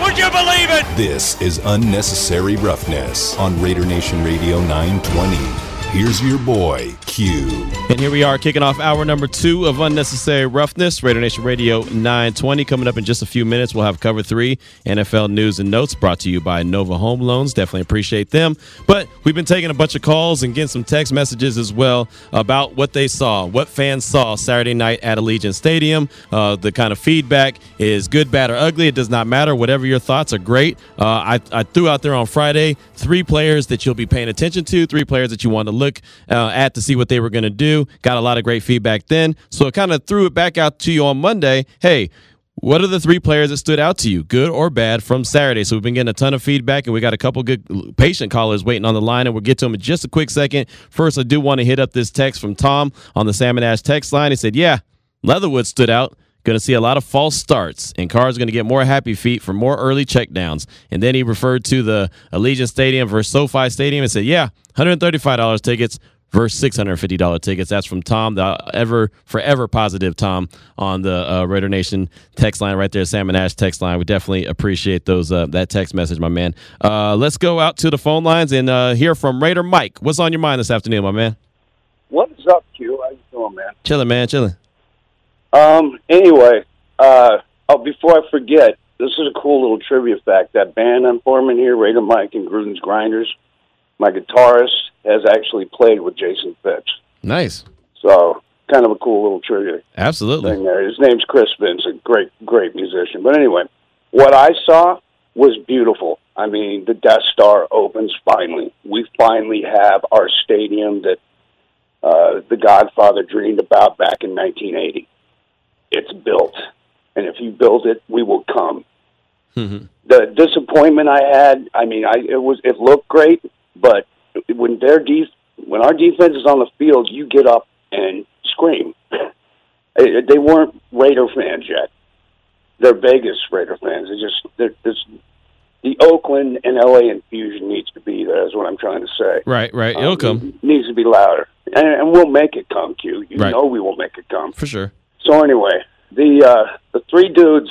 Would you believe it? This is unnecessary roughness on Raider Nation Radio 920. Here's your boy, Q. And here we are kicking off hour number two of Unnecessary Roughness, Raider Nation Radio 920. Coming up in just a few minutes, we'll have cover three NFL news and notes brought to you by Nova Home Loans. Definitely appreciate them. But we've been taking a bunch of calls and getting some text messages as well about what they saw, what fans saw Saturday night at Allegiant Stadium. Uh, the kind of feedback is good, bad, or ugly. It does not matter. Whatever your thoughts are great. Uh, I, I threw out there on Friday three players that you'll be paying attention to, three players that you want to look look uh, at to see what they were going to do. Got a lot of great feedback then. So it kind of threw it back out to you on Monday. Hey, what are the three players that stood out to you, good or bad, from Saturday? So we've been getting a ton of feedback, and we got a couple good patient callers waiting on the line, and we'll get to them in just a quick second. First, I do want to hit up this text from Tom on the Salmon Ash text line. He said, "Yeah, Leatherwood stood out." Going to see a lot of false starts, and Carr's going to get more happy feet for more early checkdowns. And then he referred to the Allegiant Stadium versus SoFi Stadium and said, "Yeah, $135 tickets versus $650 tickets." That's from Tom, the ever forever positive Tom on the uh, Raider Nation text line right there, Salmon Ash text line. We definitely appreciate those uh, that text message, my man. Uh, let's go out to the phone lines and uh, hear from Raider Mike. What's on your mind this afternoon, my man? What's up, Q? How you doing, man? Chilling, man, chilling. Um. Anyway, uh, oh, before I forget, this is a cool little trivia fact. That band I'm forming here, Raider Mike and Gruden's Grinders, my guitarist has actually played with Jason Fitz. Nice. So kind of a cool little trivia Absolutely. thing there. His name's Chris Vincent, great, great musician. But anyway, what I saw was beautiful. I mean, the Death Star opens finally. We finally have our stadium that uh, the Godfather dreamed about back in 1980. It's built, and if you build it, we will come. Mhm. The disappointment I had, I mean, I it was it looked great, but when their def- when our defense is on the field, you get up and scream. They weren't Raider fans yet. They're Vegas Raider fans. They just they're, this the Oakland and LA infusion needs to be there. Is what I'm trying to say. Right, right. It'll Um, come it Needs to be louder, and, and we'll make it come. Q. You Right. know we will make it come. for sure. So anyway, the uh, the three dudes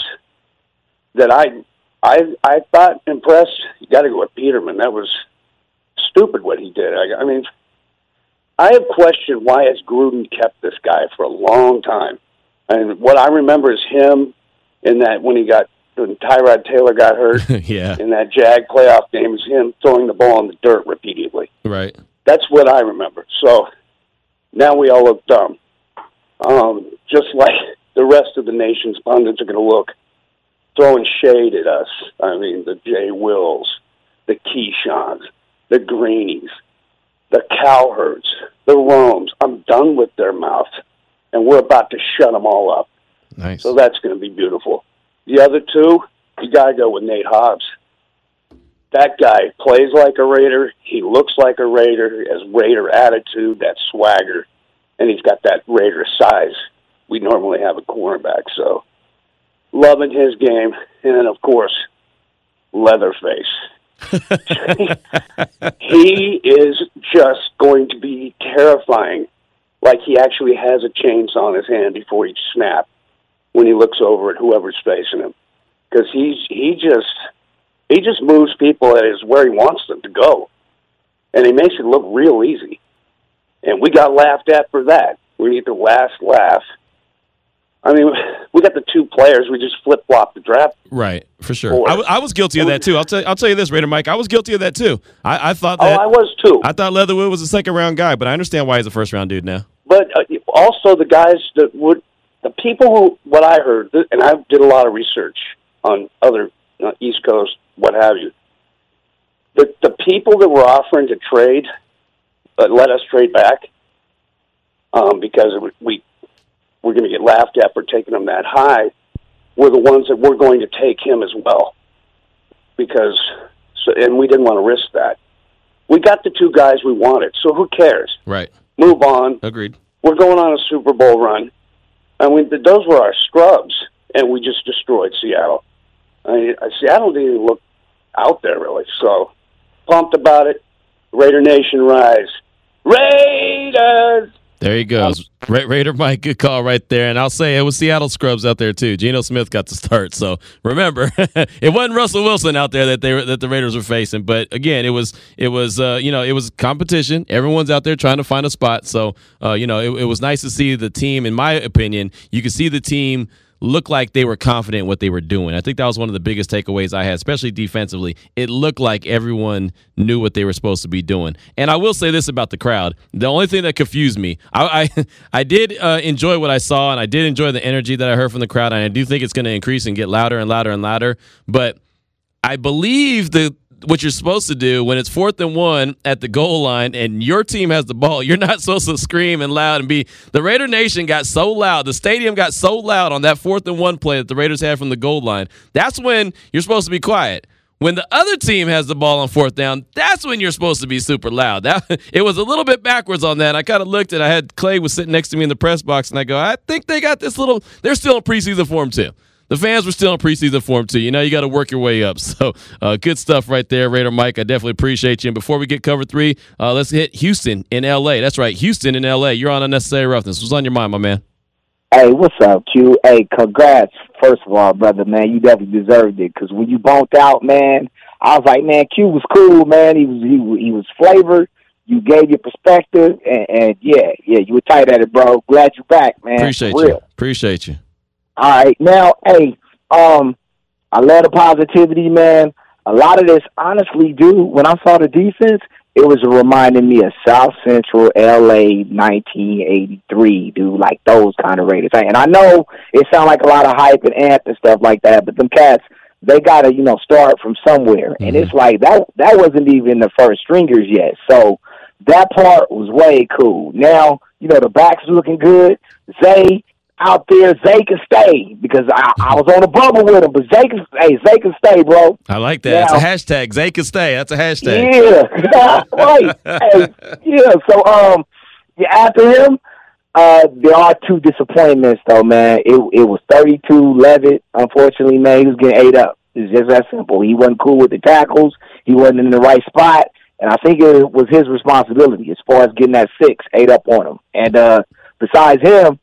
that I I I thought impressed. You got to go with Peterman. That was stupid what he did. I, I mean, I have questioned why has Gruden kept this guy for a long time. And what I remember is him in that when he got when Tyrod Taylor got hurt yeah. in that Jag playoff game, is him throwing the ball in the dirt repeatedly. Right. That's what I remember. So now we all look dumb. Um, just like the rest of the nation's pundits are going to look throwing shade at us. I mean, the Jay Wills, the Keyshaws, the Greenies, the Cowherds, the Romes. I'm done with their mouth, and we're about to shut them all up. Nice. So that's going to be beautiful. The other two, you got to go with Nate Hobbs. That guy plays like a Raider. He looks like a Raider, He has Raider attitude, that swagger, and he's got that Raider size. We normally have a cornerback, so loving his game. And then, of course, Leatherface. he is just going to be terrifying, like he actually has a chainsaw in his hand before each snap when he looks over at whoever's facing him, because he's he just he just moves people at his where he wants them to go, and he makes it look real easy. And we got laughed at for that. We need the last laugh. I mean, we got the two players. We just flip flop the draft. Right, for sure. I, I, was guilty of that too. I'll tell I'll tell you this, Raider Mike. I was guilty of that too. I, I thought Oh, I was too. I thought Leatherwood was a second round guy, but I understand why he's a first round dude now. but uh, also the guys that would the people who what I heard and I did a lot of research on other uh, East Coast what have you. The the people that were offering to trade, uh, let us trade back, um, because it, we we're going to get laughed at for taking him that high, were the ones that were going to take him as well, because so, and we didn't want to risk that. We got the two guys we wanted, so who cares? Right. Move on. Agreed. We're going on a Super Bowl run. I mean, those were our scrubs, and we just destroyed Seattle. I mean, Seattle didn't even look out there really. So pumped about it. Raider Nation rise. Raiders. There he goes. Ra- Raider Mike, good call right there. And I'll say it was Seattle scrubs out there too. Geno Smith got the start. So remember, it wasn't Russell Wilson out there that they were, that the Raiders were facing. But again, it was it was uh, you know it was competition. Everyone's out there trying to find a spot. So uh, you know it, it was nice to see the team. In my opinion, you could see the team looked like they were confident what they were doing. I think that was one of the biggest takeaways I had, especially defensively. It looked like everyone knew what they were supposed to be doing. And I will say this about the crowd: the only thing that confused me, I I, I did uh, enjoy what I saw, and I did enjoy the energy that I heard from the crowd, and I do think it's going to increase and get louder and louder and louder. But I believe the what you're supposed to do when it's fourth and one at the goal line and your team has the ball. You're not supposed to scream and loud and be. The Raider Nation got so loud. The stadium got so loud on that fourth and one play that the Raiders had from the goal line. That's when you're supposed to be quiet. When the other team has the ball on fourth down, that's when you're supposed to be super loud. That it was a little bit backwards on that. I kind of looked and I had Clay was sitting next to me in the press box, and I go, I think they got this little. They're still in preseason form too the fans were still in preseason form too. You know, you got to work your way up. So, uh, good stuff right there, Raider Mike. I definitely appreciate you. And before we get cover three, uh, let's hit Houston in L.A. That's right, Houston in L.A. You're on unnecessary roughness. What's on your mind, my man? Hey, what's up, Q? Hey, congrats, first of all, brother, man. You definitely deserved it because when you bumped out, man, I was like, man, Q was cool, man. He was he, he was flavored. You gave your perspective, and, and yeah, yeah, you were tight at it, bro. Glad you're back, man. Appreciate you. Appreciate you. All right, now, hey, um, I love the positivity, man. A lot of this, honestly, dude, when I saw the defense, it was reminding me of South Central LA 1983, dude, like those kind of Raiders. And I know it sounds like a lot of hype and amp and stuff like that, but them cats, they got to, you know, start from somewhere. And it's like that that wasn't even the first stringers yet. So that part was way cool. Now, you know, the back's looking good. Zay out there, Zay can stay because I, I was on a bubble with him, but Zay can, hey, Zay can stay, bro. I like that. Now- That's a hashtag. Zay can stay. That's a hashtag. Yeah, right. Hey, yeah. So, um, yeah, after him, uh, there are two disappointments though, man. It it was thirty two Leavitt. Unfortunately, man, he was getting ate up. It's just that simple. He wasn't cool with the tackles. He wasn't in the right spot, and I think it was his responsibility as far as getting that six ate up on him. And uh, besides him,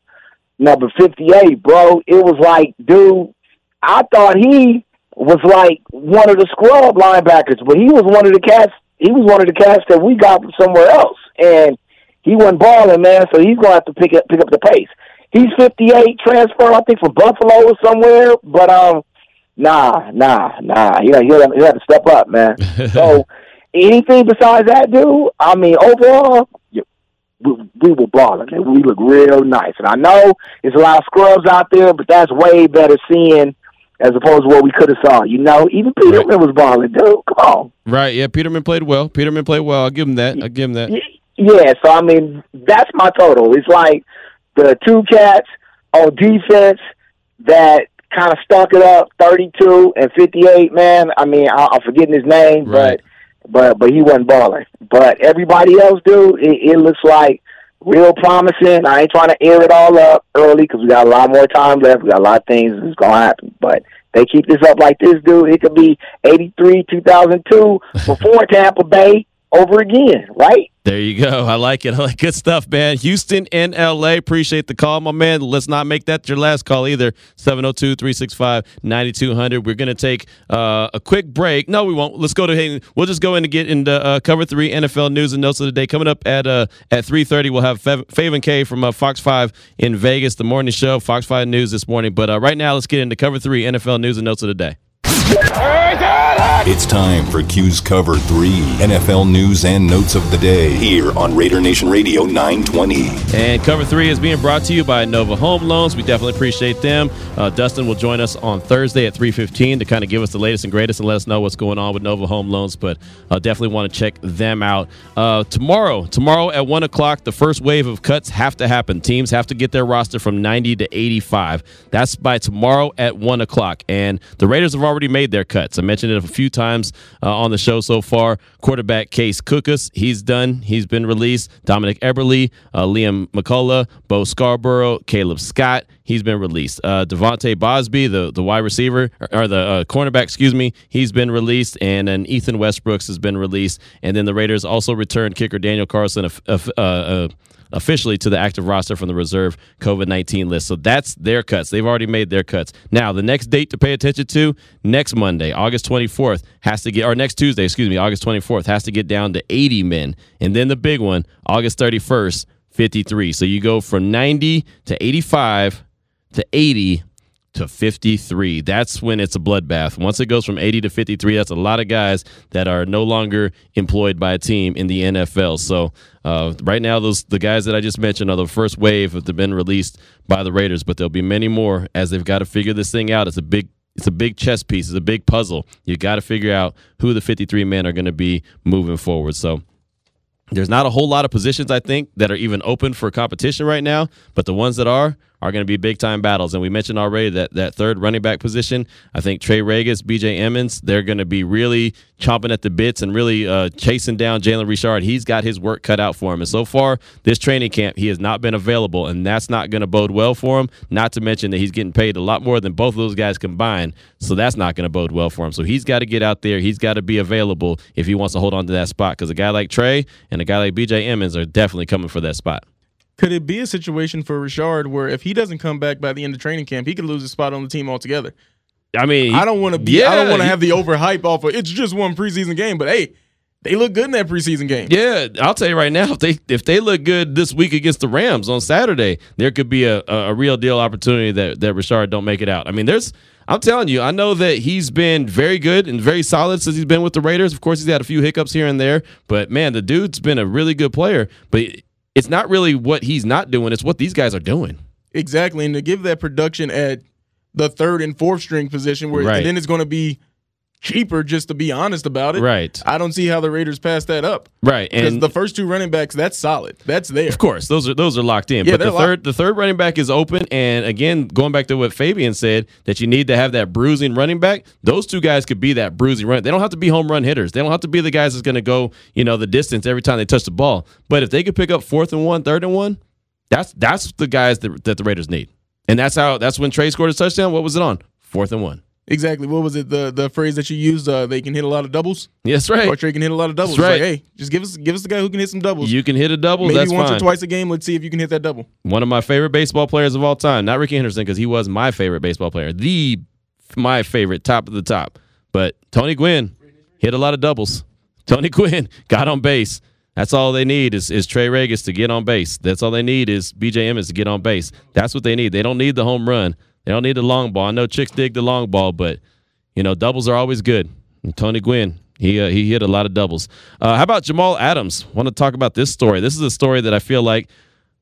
number fifty eight, bro, it was like, dude, I thought he was like one of the scrub linebackers, but he was one of the cats. He was one of the cats that we got from somewhere else, and he wasn't balling, man. So he's gonna have to pick up pick up the pace. He's 58, transfer, I think, from Buffalo or somewhere. But um, nah, nah, nah. You know, he'll have, he'll have to step up, man. so anything besides that, dude. I mean, overall, we, we were balling. Man. We look real nice, and I know there's a lot of scrubs out there, but that's way better seeing as opposed to what we could have saw. You know, even Peterman was balling, dude. Come on. Right. Yeah. Peterman played well. Peterman played well. I'll give him that. I'll give him that. Yeah, so I mean, that's my total. It's like the two cats on defense that kind of stuck it up, thirty-two and fifty-eight. Man, I mean, I, I'm forgetting his name, Right. but but but he wasn't balling. But everybody else, dude, it, it looks like real promising. I ain't trying to air it all up early because we got a lot more time left. We got a lot of things that's gonna happen, but. They keep this up like this, dude. It could be eighty-three, two thousand two, before Tampa Bay over again, right? There you go. I like it. I like good stuff, man. Houston and LA. Appreciate the call, my man. Let's not make that your last call either. 702 365 9200. We're going to take uh, a quick break. No, we won't. Let's go to hey, We'll just go in to get into uh, cover three NFL news and notes of the day. Coming up at uh, at 3.30, we'll have Fav, Fav K from uh, Fox 5 in Vegas, the morning show, Fox 5 News this morning. But uh, right now, let's get into cover three NFL news and notes of the day. It's time for Q's Cover 3 NFL news and notes of the day here on Raider Nation Radio 920. And cover three is being brought to you by Nova Home Loans. We definitely appreciate them. Uh, Dustin will join us on Thursday at 3.15 to kind of give us the latest and greatest and let us know what's going on with Nova Home Loans. But uh, definitely want to check them out. Uh, tomorrow, tomorrow at 1 o'clock, the first wave of cuts have to happen. Teams have to get their roster from 90 to 85. That's by tomorrow at 1 o'clock. And the Raiders have already made their cuts. I mentioned it a few times times uh, on the show so far. Quarterback Case Cookus, he's done. He's been released. Dominik Eberle, uh, Liam McCullough, Bo Scarborough, Caleb Scott, he's been released. Uh, De'Vante Bausby, the, the wide receiver, or, or the uh, cornerback, excuse me, he's been released. And then Ethan Westbrooks has been released. And then the Raiders also returned kicker Daniel Carlson, uh, uh, officially to the active roster from the reserve COVID 19 list. So that's their cuts. They've already made their cuts. Now, the next date to pay attention to next Monday, August 24th, has to get, or next Tuesday, excuse me, August 24th, has to get down to 80 men. And then the big one, August 31st, 53. So you go from 90 to 85 to 80 to 53. That's when it's a bloodbath. Once it goes from 80 to 53, that's a lot of guys that are no longer employed by a team in the NFL. So uh, right now, those the guys that I just mentioned are the first wave that have been released by the Raiders, but there'll be many more as they've got to figure this thing out. It's a big it's a big chess piece. It's a big puzzle. You got to figure out who the 53 men are going to be moving forward. So there's not a whole lot of positions I think that are even open for competition right now, but the ones that are are going to be big time battles. And we mentioned already that that third running back position, I think Trey Ragas, BJ Emmons, they're going to be really chomping at the bits and really uh, chasing down Jalen Richard. He's got his work cut out for him. And so far, this training camp, he has not been available, and that's not going to bode well for him. Not to mention that he's getting paid a lot more than both of those guys combined. So that's not going to bode well for him. So he's got to get out there. He's got to be available if he wants to hold on to that spot because a guy like Trey and a guy like BJ Emmons are definitely coming for that spot. Could it be a situation for Richard where if he doesn't come back by the end of training camp, he could lose his spot on the team altogether? I mean, I don't want to be. Yeah, I don't want to have the overhype off of it's just one preseason game, but hey, they look good in that preseason game. Yeah, I'll tell you right now, if they if they look good this week against the Rams on Saturday, there could be a, a, real deal opportunity that that Richard don't make it out. I mean, there's I'm telling you, I know that he's been very good and very solid since he's been with the Raiders. Of course, he's had a few hiccups here and there, but man, the dude's been a really good player. But it's not really what he's not doing, it's what these guys are doing. Exactly. And to give that production at the third and fourth string position where right. then it's going to be cheaper just to be honest about it. Right. I don't see how the Raiders pass that up. Right. And the first two running backs, that's solid. That's there. Of course, those are those are locked in. Yeah, but the third locked. the third running back is open. And again, going back to what Fabian said, that you need to have that bruising running back. Those two guys could be that bruising run. They don't have to be home run hitters. They don't have to be the guys that's going to go, you know, the distance every time they touch the ball. But if they could pick up fourth and one, third and one, that's that's the guys that, that the Raiders need. And that's how that's when Trey scored his touchdown. What was it on? Fourth and one. Exactly. What was it? The the phrase that you used? Uh, they can hit a lot of doubles. Yes, right. Or Trey can hit a lot of doubles. That's right. Like, hey, just give us give us the guy who can hit some doubles. You can hit a double. Maybe that's once fine. or twice a game. Let's see if you can hit that double. One of my favorite baseball players of all time, not Rickey Henderson, because he was my favorite baseball player, the my favorite, top of the top. But Tony Gwynn hit a lot of doubles. Tony Gwynn got on base. That's all they need is, is Trey Ragas to get on base. That's all they need is BJ Emmons to get on base. That's what they need. They don't need the home run. They don't need the long ball. I know chicks dig the long ball, but you know, doubles are always good. And Tony Gwynn, he uh, he hit a lot of doubles. Uh, how about Jamal Adams? Want to talk about this story? This is a story that I feel like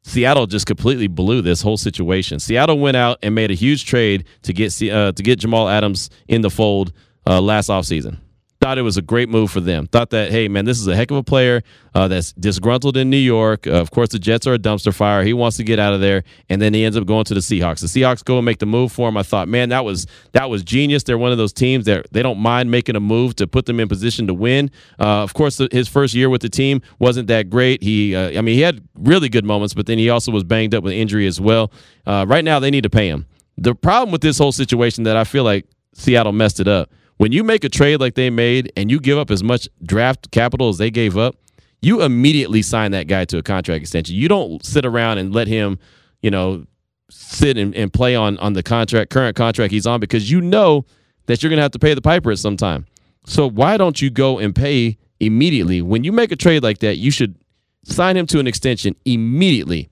Seattle just completely blew this whole situation. Seattle went out and made a huge trade to get uh, to get Jamal Adams in the fold uh, last offseason thought it was a great move for them. Thought that, hey, man, this is a heck of a player uh, that's disgruntled in New York. Uh, of course, the Jets are a dumpster fire. He wants to get out of there, and then he ends up going to the Seahawks. The Seahawks go and make the move for him. I thought, man, that was that was genius. They're one of those teams that they don't mind making a move to put them in position to win. Uh, of course, his first year with the team wasn't that great. He, uh, I mean, he had really good moments, but then he also was banged up with injury as well. Uh, right now, they need to pay him. The problem with this whole situation that I feel like Seattle messed it up when you make a trade like they made and you give up as much draft capital as they gave up, you immediately sign that guy to a contract extension. You don't sit around and let him, you know, sit and, and play on on the contract current contract he's on because you know that you're gonna have to pay the piper at some time. So why don't you go and pay immediately? When you make a trade like that, you should sign him to an extension immediately.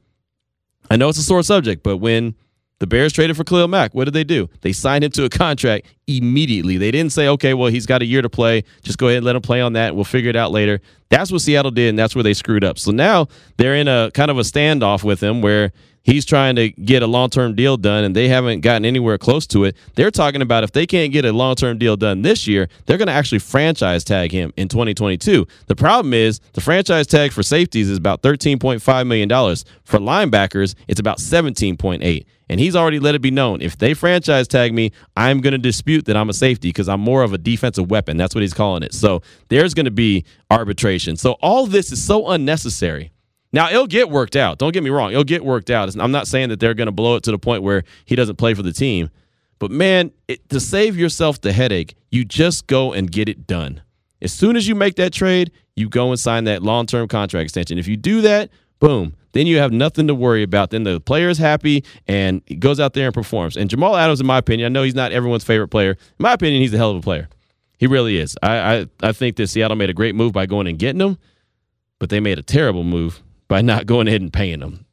I know it's a sore subject, but when the Bears traded for Khalil Mack. What did they do? They signed him to a contract immediately. They didn't say, okay, well, he's got a year to play. Just go ahead and let him play on that. We'll figure it out later. That's what Seattle did, and that's where they screwed up. So now they're in a kind of a standoff with him where He's trying to get a long term deal done, and they haven't gotten anywhere close to it. They're talking about if they can't get a long term deal done this year, they're going to actually franchise tag him in 2022. The problem is the franchise tag for safeties is about $13.5 million. For linebackers, it's about 17.8. And he's already let it be known if they franchise tag me, I'm going to dispute that I'm a safety because I'm more of a defensive weapon. That's what he's calling it. So there's going to be arbitration. So all this is so unnecessary. Now it'll get worked out. Don't get me wrong; it'll get worked out. I'm not saying that they're going to blow it to the point where he doesn't play for the team, but man, it, to save yourself the headache, you just go and get it done. As soon as you make that trade, you go and sign that long-term contract extension. If you do that, boom, then you have nothing to worry about. Then the player is happy and he goes out there and performs. And Jamal Adams, in my opinion, I know he's not everyone's favorite player. In my opinion, he's a hell of a player. He really is. I, I, I think that Seattle made a great move by going and getting him, but they made a terrible move by not going ahead and paying them.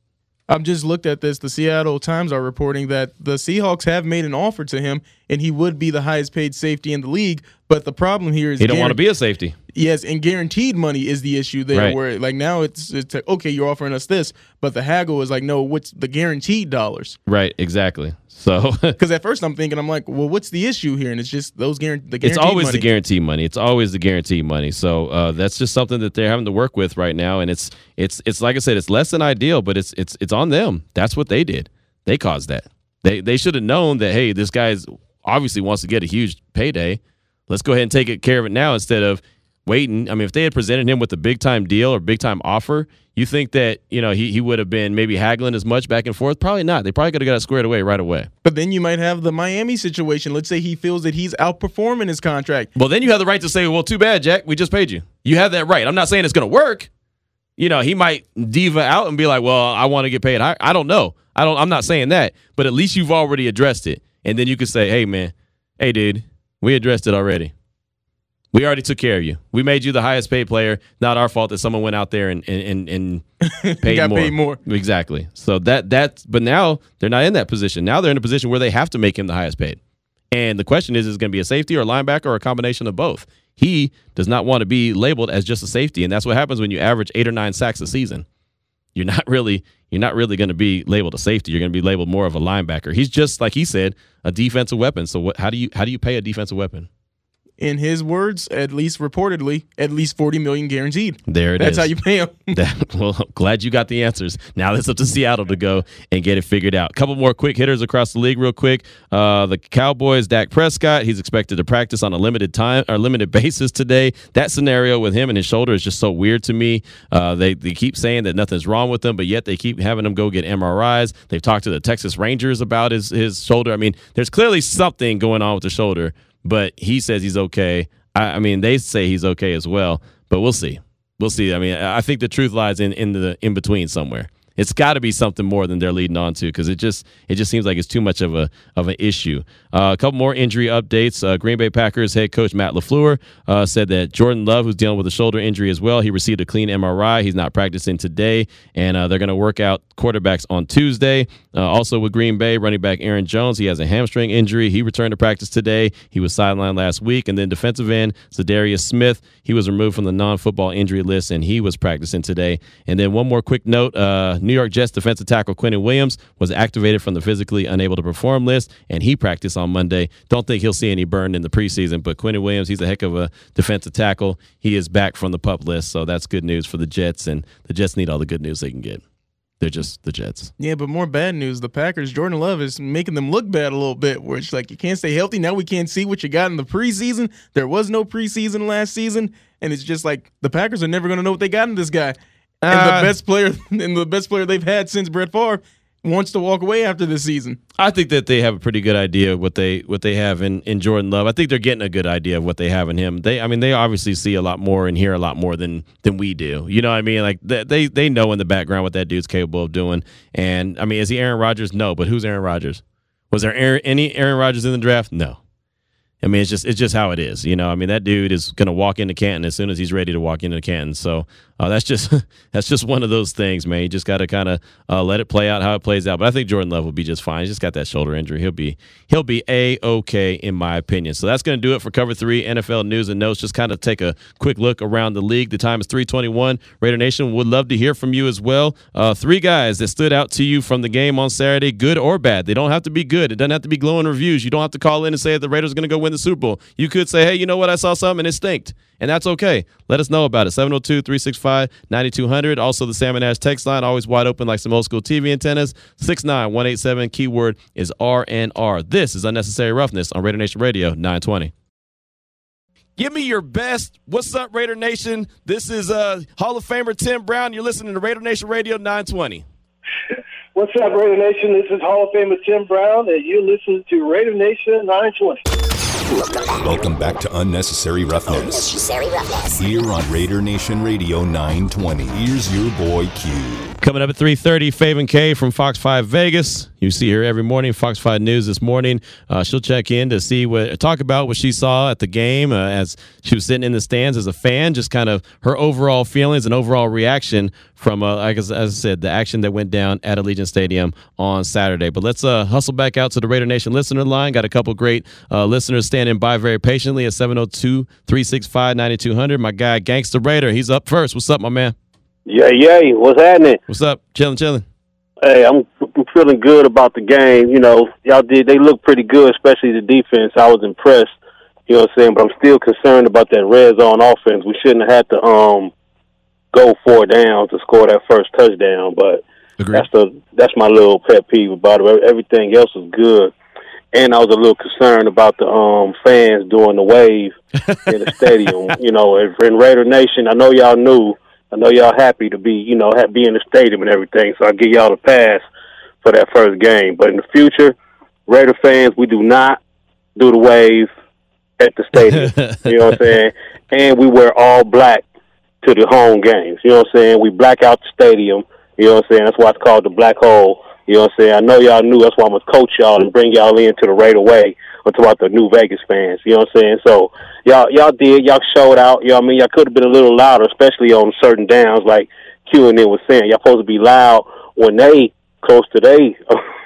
I've just looked at this. The Seattle Times are reporting that the Seahawks have made an offer to him, and he would be the highest paid safety in the league. But the problem here is he don't want to be a safety. Yes, and guaranteed money is the issue there. Right. Where like now it's it's like, okay, you're offering us this, but the haggle is like, no, what's the guaranteed dollars? Right, exactly. So because at first I'm thinking I'm like, well, what's the issue here? And it's just those guarantee. The it's always money. the guarantee money. It's always the guarantee money. So uh, that's just something that they're having to work with right now, and it's it's it's like I said, it's less than ideal, but it's it's it's on them. That's what they did. They caused that. They they should have known that hey, this guy's obviously wants to get a huge payday. Let's go ahead and take care of it now instead of waiting. I mean, if they had presented him with a big time deal or big time offer, you think that you know he, he would have been maybe haggling as much back and forth? Probably not. They probably could have got it squared away right away. But then you might have the Miami situation. Let's say he feels that he's outperforming his contract. Well, then you have the right to say, "Well, too bad, Jack. We just paid you." You have that right. I'm not saying it's going to work. You know, he might diva out and be like, "Well, I want to get paid." I, I don't know. I don't. I'm not saying that. But at least you've already addressed it, and then you could say, "Hey, man, hey, dude, we addressed it already." We already took care of you. We made you the highest paid player. Not our fault that someone went out there and and and, paid got more. paid more. Exactly. So that that but now they're not in that position. Now they're in a position where they have to make him the highest paid. And the question is, is it going to be a safety or a linebacker or a combination of both? He does not want to be labeled as just a safety, and that's what happens when you average eight or nine sacks a season. You're not really you're not really going to be labeled a safety. You're going to be labeled more of a linebacker. He's just like he said, a defensive weapon. So what, how do you how do you pay a defensive weapon? In his words, at least reportedly, at least forty million guaranteed. There it That's is. how you pay him. that, well, glad you got the answers. Now it's up to Seattle to go and get it figured out. A couple more quick hitters across the league, real quick. Uh, the Cowboys, Dak Prescott, he's expected to practice on a limited time or limited basis today. That scenario with him and his shoulder is just so weird to me. Uh, they they keep saying that nothing's wrong with him, but yet they keep having him go get MRIs. They've talked to the Texas Rangers about his his shoulder. I mean, there's clearly something going on with the shoulder, but he says he's okay. I, I mean, they say he's okay as well, but we'll see. We'll see. I mean, I think the truth lies in in the in between somewhere. It's got to be something more than they're leading on to because it just it just seems like it's too much of a of an issue. Uh, a couple more injury updates. Uh, Green Bay Packers head coach Matt LaFleur uh, said that Jordan Love, who's dealing with a shoulder injury as well, he received a clean MRI. He's not practicing today, and uh, they're going to work out quarterbacks on Tuesday. Uh, also with Green Bay, running back Aaron Jones, he has a hamstring injury. He returned to practice today. He was sidelined last week, and then defensive end Za'Darius Smith, he was removed from the non-football injury list, and he was practicing today. And then one more quick note: uh, New York Jets defensive tackle Quinnen Williams was activated from the physically unable to perform list, and he practiced on Monday. Don't think he'll see any burn in the preseason, but Quinnen Williams, he's a heck of a defensive tackle. He is back from the pup list, so that's good news for the Jets, and the Jets need all the good news they can get. They're just the Jets. Yeah, but more bad news. The Packers, Jordan Love is making them look bad a little bit, where it's like you can't stay healthy. Now we can't see what you got in the preseason. There was no preseason last season, and it's just like the Packers are never going to know what they got in this guy. And uh, the best player and the best player they've had since Brett Favre wants to walk away after this season. I think that they have a pretty good idea of what they what they have in, in Jordan Love. I think they're getting a good idea of what they have in him. They I mean they obviously see a lot more and hear a lot more than than we do. You know what I mean? Like they they know in the background what that dude's capable of doing. And I mean, is he Aaron Rodgers? No, but who's Aaron Rodgers? Was there Aaron, any Aaron Rodgers in the draft? No. I mean, it's just it's just how it is. You know, I mean, that dude is going to walk into Canton as soon as he's ready to walk into Canton. So uh, that's just that's just one of those things, man. You just got to kind of uh, let it play out how it plays out. But I think Jordan Love will be just fine. He's just got that shoulder injury. He'll be he'll be a okay in my opinion. So that's going to do it for Cover Three NFL news and notes. Just kind of take a quick look around the league. The time is three twenty one. Raider Nation would love to hear from you as well. Uh, three guys that stood out to you from the game on Saturday, good or bad. They don't have to be good. It doesn't have to be glowing reviews. You don't have to call in and say that the Raiders are going to go win the Super Bowl. You could say, hey, you know what? I saw something and it stinked. And that's okay. Let us know about it. 702 365 9200. Also, the Salmon Ash text line, always wide open like some old school TV antennas. 69187. Keyword is RNR. This is Unnecessary Roughness on Raider Nation Radio 920. Give me your best. What's up, Raider Nation? This is uh, Hall of Famer Tim Brown. You're listening to Raider Nation Radio 920. What's up, Raider Nation? This is Hall of Famer Tim Brown, and you listen to Raider Nation 920. Welcome back to Unnecessary Roughness. Unnecessary Roughness. Here on Raider Nation Radio 920. Here's your boy Q. Coming up at 3.30, Faven K from Fox 5 Vegas. You see her every morning, Fox 5 News this morning. Uh, she'll check in to see what, talk about what she saw at the game uh, as she was sitting in the stands as a fan, just kind of her overall feelings and overall reaction from, uh, as, as I said, the action that went down at Allegiant Stadium on Saturday. But let's uh, hustle back out to the Raider Nation listener line. Got a couple great uh, listeners standing by very patiently at 702 365 9200. My guy, Gangster Raider, he's up first. What's up, my man? Yeah, yeah. What's happening? What's up? Chilling, chilling. Hey, I'm, I'm feeling good about the game. You know, y'all did. They look pretty good, especially the defense. I was impressed. You know what I'm saying? But I'm still concerned about that red zone offense. We shouldn't have had to um go four downs to score that first touchdown. But Agreed. that's the that's my little pet peeve about it. Everything else was good. And I was a little concerned about the um fans doing the wave in the stadium. You know, in, in Raider Nation, I know y'all knew I know y'all happy to be, you know, be in the stadium and everything. So I give y'all a pass for that first game. But in the future, Raider fans, we do not do the wave at the stadium. you know what I'm saying? And we wear all black to the home games. You know what I'm saying? We black out the stadium. You know what I'm saying? That's why it's called the black hole. You know what I'm saying? I know y'all knew. That's why I'm gonna coach y'all and bring y'all into the Raider way. What's about the new Vegas fans? You know what I'm saying? So y'all y'all did y'all showed out. You know what I mean? Y'all could have been a little louder, especially on certain downs, like Q and then was saying. Y'all supposed to be loud when they close to they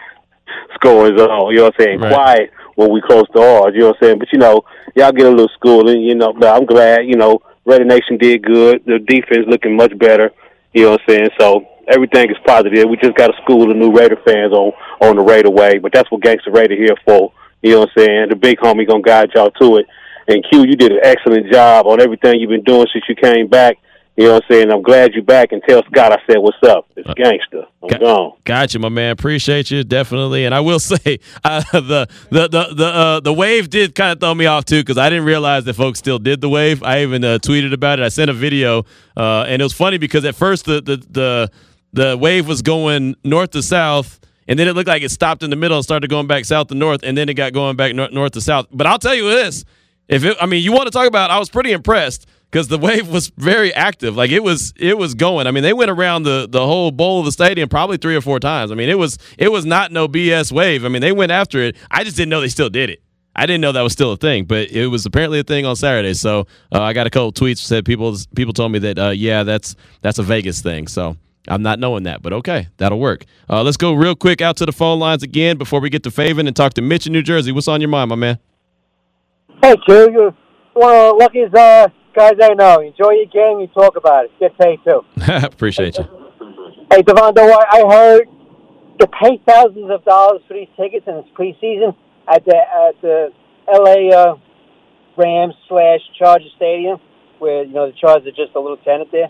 scoring zone. You know what I'm saying? Right. Quiet when we close to ours. You know what I'm saying? But you know, y'all get a little schooling. You know, but I'm glad. You know, Raider Nation did good. The defense looking much better. You know what I'm saying? So everything is positive. We just got to school the new Raider fans on on the Raider way. But that's what Gangster Raider here for. You know what I'm saying? The big homie gonna guide y'all to it. And Q, you did an excellent job on everything you've been doing since you came back. You know what I'm saying? I'm glad you're back. And tell Scott I said what's up. It's gangster. I'm Got- gone. Gotcha, my man. Appreciate you definitely. And I will say, uh, the the the the uh, the wave did kind of throw me off too because I didn't realize that folks still did the wave. I even uh, tweeted about it. I sent a video, uh, and it was funny because at first the the the the wave was going north to south. And then it looked like it stopped in the middle and started going back south to north, and then it got going back nor- north to south. But I'll tell you this: if it, I mean, you want to talk about, I was pretty impressed because the wave was very active. Like it was, it was going. I mean, they went around the the whole bowl of the stadium probably three or four times. I mean, it was it was not no BS wave. I mean, they went after it. I just didn't know they still did it. I didn't know that was still a thing, but it was apparently a thing on Saturday. So uh, I got a couple tweets said people people told me that uh, yeah, that's that's a Vegas thing. So. I'm not knowing that, but okay, that'll work. Uh, let's go real quick out to the phone lines again before we get to Faven and talk to Mitch in New Jersey. What's on your mind, my man? Hey, Q, you're one of the luckiest uh, guys I know. Enjoy your game, you talk about it. Get paid, too. Appreciate you. Hey, Devonta, I I heard to pay thousands of dollars for these tickets in this preseason at the at the L.A. Uh, Rams slash Charger Stadium, where you know the Chargers are just a little tenant there.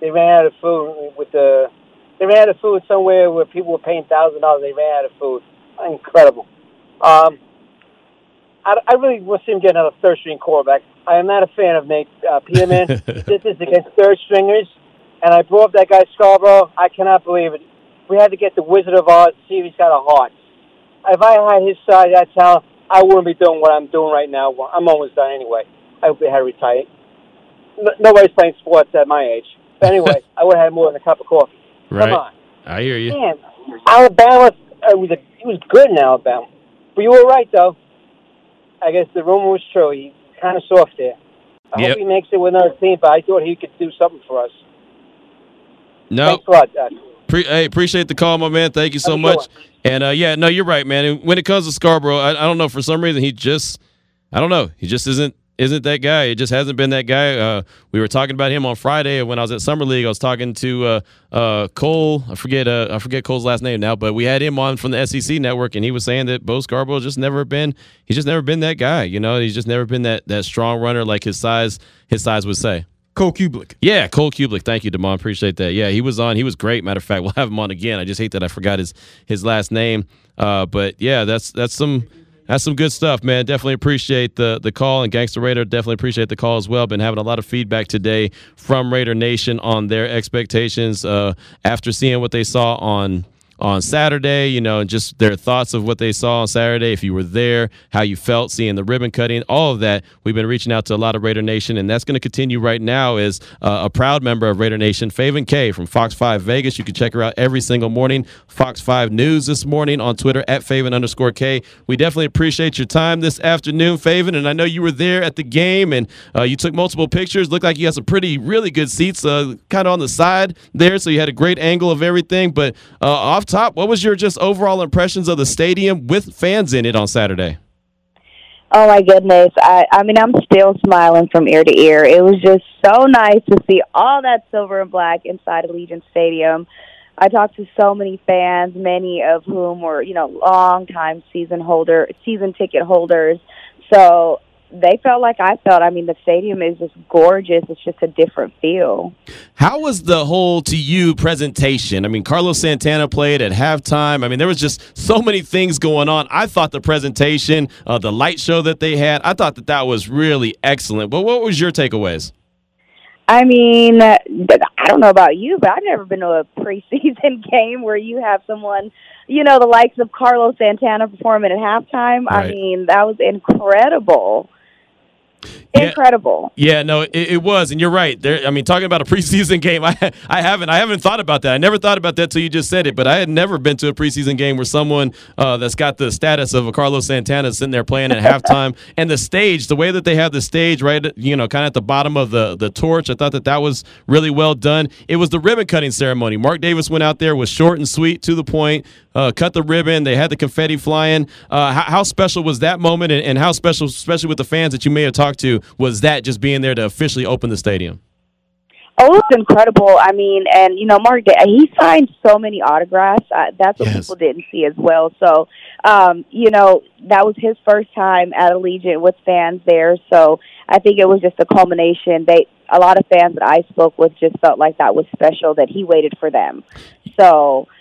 They ran out of food with the. They ran out of food somewhere where people were paying thousand dollars. They ran out of food. Incredible. Um, I, I really want to see him get another third string quarterback. I am not a fan of Nate uh, Peterman. this is against third stringers, and I brought up that guy Scarborough. I cannot believe it. We had to get the Wizard of Oz. See if he's got a heart. If I had his size, that talent, I wouldn't be doing what I'm doing right now. Well, I'm almost done anyway. I hope they had to retire. No, nobody's playing sports at my age. But anyway, I would have had more than a cup of coffee. Right. Come on. I hear you. Man, Alabama, uh, was a, he was good in Alabama. But you were right, though. I guess the rumor was true. He's kind of soft there. I Yep. hope he makes it with another team, but I thought he could do something for us. No, Thanks a lot. Pre- hey, appreciate the call, my man. Thank you so Have a good much. And uh, yeah, no, you're right, man. When it comes to Scarborough, I, I don't know for some reason he just, I don't know, he just isn't isn't that guy. It just hasn't been that guy. Uh, we were talking about him on Friday when I was at Summer League. I was talking to uh, uh, Cole. I forget uh, I forget Cole's last name now, but we had him on from the SEC network, and he was saying that Bo Scarborough just never been. He's just never been that guy. You know, he's just never been that that strong runner like his size his size would say. Cole Cubelic. Yeah, Cole Cubelic. Thank you, Demond. Appreciate that. Yeah, he was on. He was great. Matter of fact, we'll have him on again. I just hate that I forgot his his last name. Uh, but yeah, that's that's some that's some good stuff, man. Definitely appreciate the the call and Gangster Raider. Definitely appreciate the call as well. Been having a lot of feedback today from Raider Nation on their expectations uh, after seeing what they saw on on Saturday, you know, and just their thoughts of what they saw on Saturday, if you were there, how you felt seeing the ribbon cutting, all of that. We've been reaching out to a lot of Raider Nation, and that's going to continue right now as uh, a proud member of Raider Nation, Faven K from Fox 5 Vegas. You can check her out every single morning. Fox 5 News this morning on Twitter at Faven underscore K. We definitely appreciate your time this afternoon, Faven, and I know you were there at the game and uh, you took multiple pictures. Looked like you had some pretty, really good seats uh, kind of on the side there, so you had a great angle of everything. But uh, off top, what was your just overall impressions of the stadium with fans in it on Saturday? Oh my goodness. I I mean I'm still smiling from ear to ear. It was just so nice to see all that silver and black inside Allegiant Stadium. I talked to so many fans, many of whom were, you know, long time season holder season ticket holders. So they felt like I felt. I mean, the stadium is just gorgeous. It's just a different feel. How was the whole to you presentation? I mean, Carlos Santana played at halftime. I mean, there was just so many things going on. I thought the presentation, uh, the light show that they had, I thought that that was really excellent. But what was your takeaways? I mean, uh, I don't know about you, but I've never been to a preseason game where you have someone, you know, the likes of Carlos Santana performing at halftime. I mean, that was incredible. Incredible. Yeah, no, it, it was, and you're right. There, I mean, talking about a preseason game, I, I haven't, I haven't thought about that. I never thought about that till you just said it. But I had never been to a preseason game where someone uh, that's got the status of a Carlos Santana sitting there playing at halftime, and the stage, the way that they have the stage, right, you know, kind of at the bottom of the the torch. I thought that that was really well done. It was the ribbon cutting ceremony. Mark Davis went out there, was short and sweet, to the point, uh, cut the ribbon. They had the confetti flying. Uh, how, how special was that moment, and, and how special, especially with the fans that you may have talked to, was that just being there to officially open the stadium? Oh, it's incredible. I mean, and you know, Mark, he signed so many autographs. Uh, that's what Yes. people didn't see as well. So, um, you know, that was his first time at Allegiant with fans there. So, I think it was just a culmination. They, a lot of fans that I spoke with, just felt like that was special. That he waited for them. So, uh,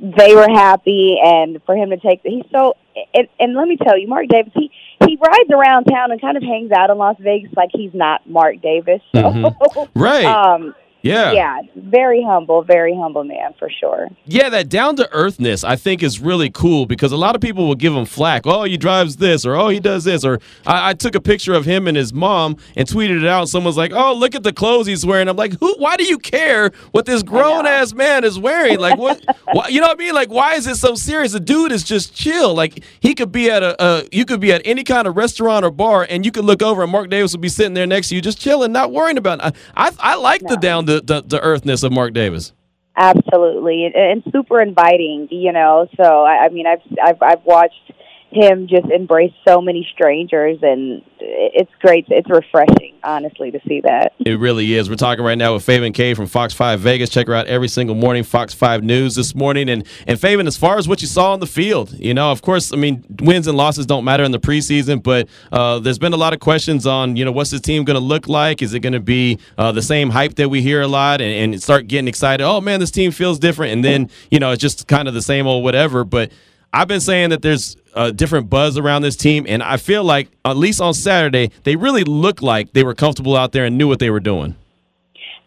they were happy, and for him to take, he's so. And, and let me tell you, Mark Davis, he he rides around town and kind of hangs out in Las Vegas like he's not Mark Davis. So, Mhm. Right. Um, Yeah. yeah, very humble, very humble man for sure. Yeah, that down to earthness I think is really cool because a lot of people will give him flack. Oh, he drives this, or oh, he does this, or I, I took a picture of him and his mom and tweeted it out. Someone's like, "Oh, look at the clothes he's wearing." I'm like, "Who? Why do you care what this grown ass man is wearing? Like, what? why, you know what I mean? Like, why is it so serious? The dude is just chill. Like, he could be at a, a you could be at any kind of restaurant or bar, and you could look over and Mark Davis would be sitting there next to you, just chilling, not worrying about. It. I I, I like the down to the, the earthness of Mark Davis. Absolutely, and, and super inviting. You know, so I, I mean, I've I've I've watched him just embrace so many strangers, and it's great. It's refreshing, honestly, to see that. It really is. We're talking right now with Faven K from Fox 5 Vegas. Check her out every single morning, Fox 5 News this morning. And and Faven, as far as what you saw on the field, you know, of course, I mean, wins and losses don't matter in the preseason, but uh, there's been a lot of questions on, you know, what's this team going to look like? Is it going to be uh, the same hype that we hear a lot and, and start getting excited? Oh, man, this team feels different. And then, you know, it's just kind of the same old whatever. But I've been saying that there's a different buzz around this team, and I feel like, at least on Saturday, they really looked like they were comfortable out there and knew what they were doing.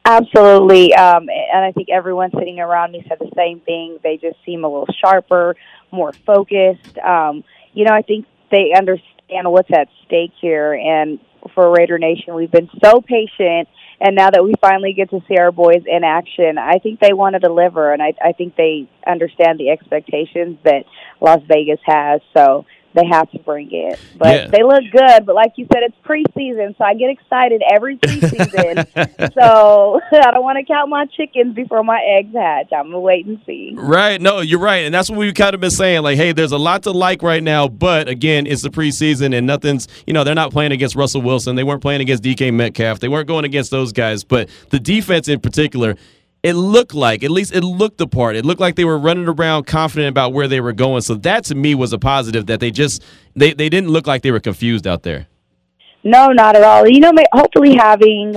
Absolutely, um, and I think everyone sitting around me said the same thing. They just seem a little sharper, more focused. Um, you know, I think they understand what's at stake here, and for Raider Nation, we've been so patient, and now that we finally get to see our boys in action, I think they want to deliver, and I, I think they understand the expectations that Las Vegas has. So they have to bring it. But Yeah. they look good. But like you said, it's preseason, so I get excited every preseason. so I don't want to count my chickens before my eggs hatch. I'm gonna wait and see. Right. No, you're right. And that's what we've kind of been saying. Like, hey, there's a lot to like right now, but again, it's the preseason and nothing's, you know, they're not playing against Russell Wilson. They weren't playing against DK Metcalf. They weren't going against those guys. But the defense in particular, it looked like, at least it looked the part. It looked like they were running around confident about where they were going. So that to me was a positive that they just, they, they didn't look like they were confused out there. No, not at all. You know, hopefully having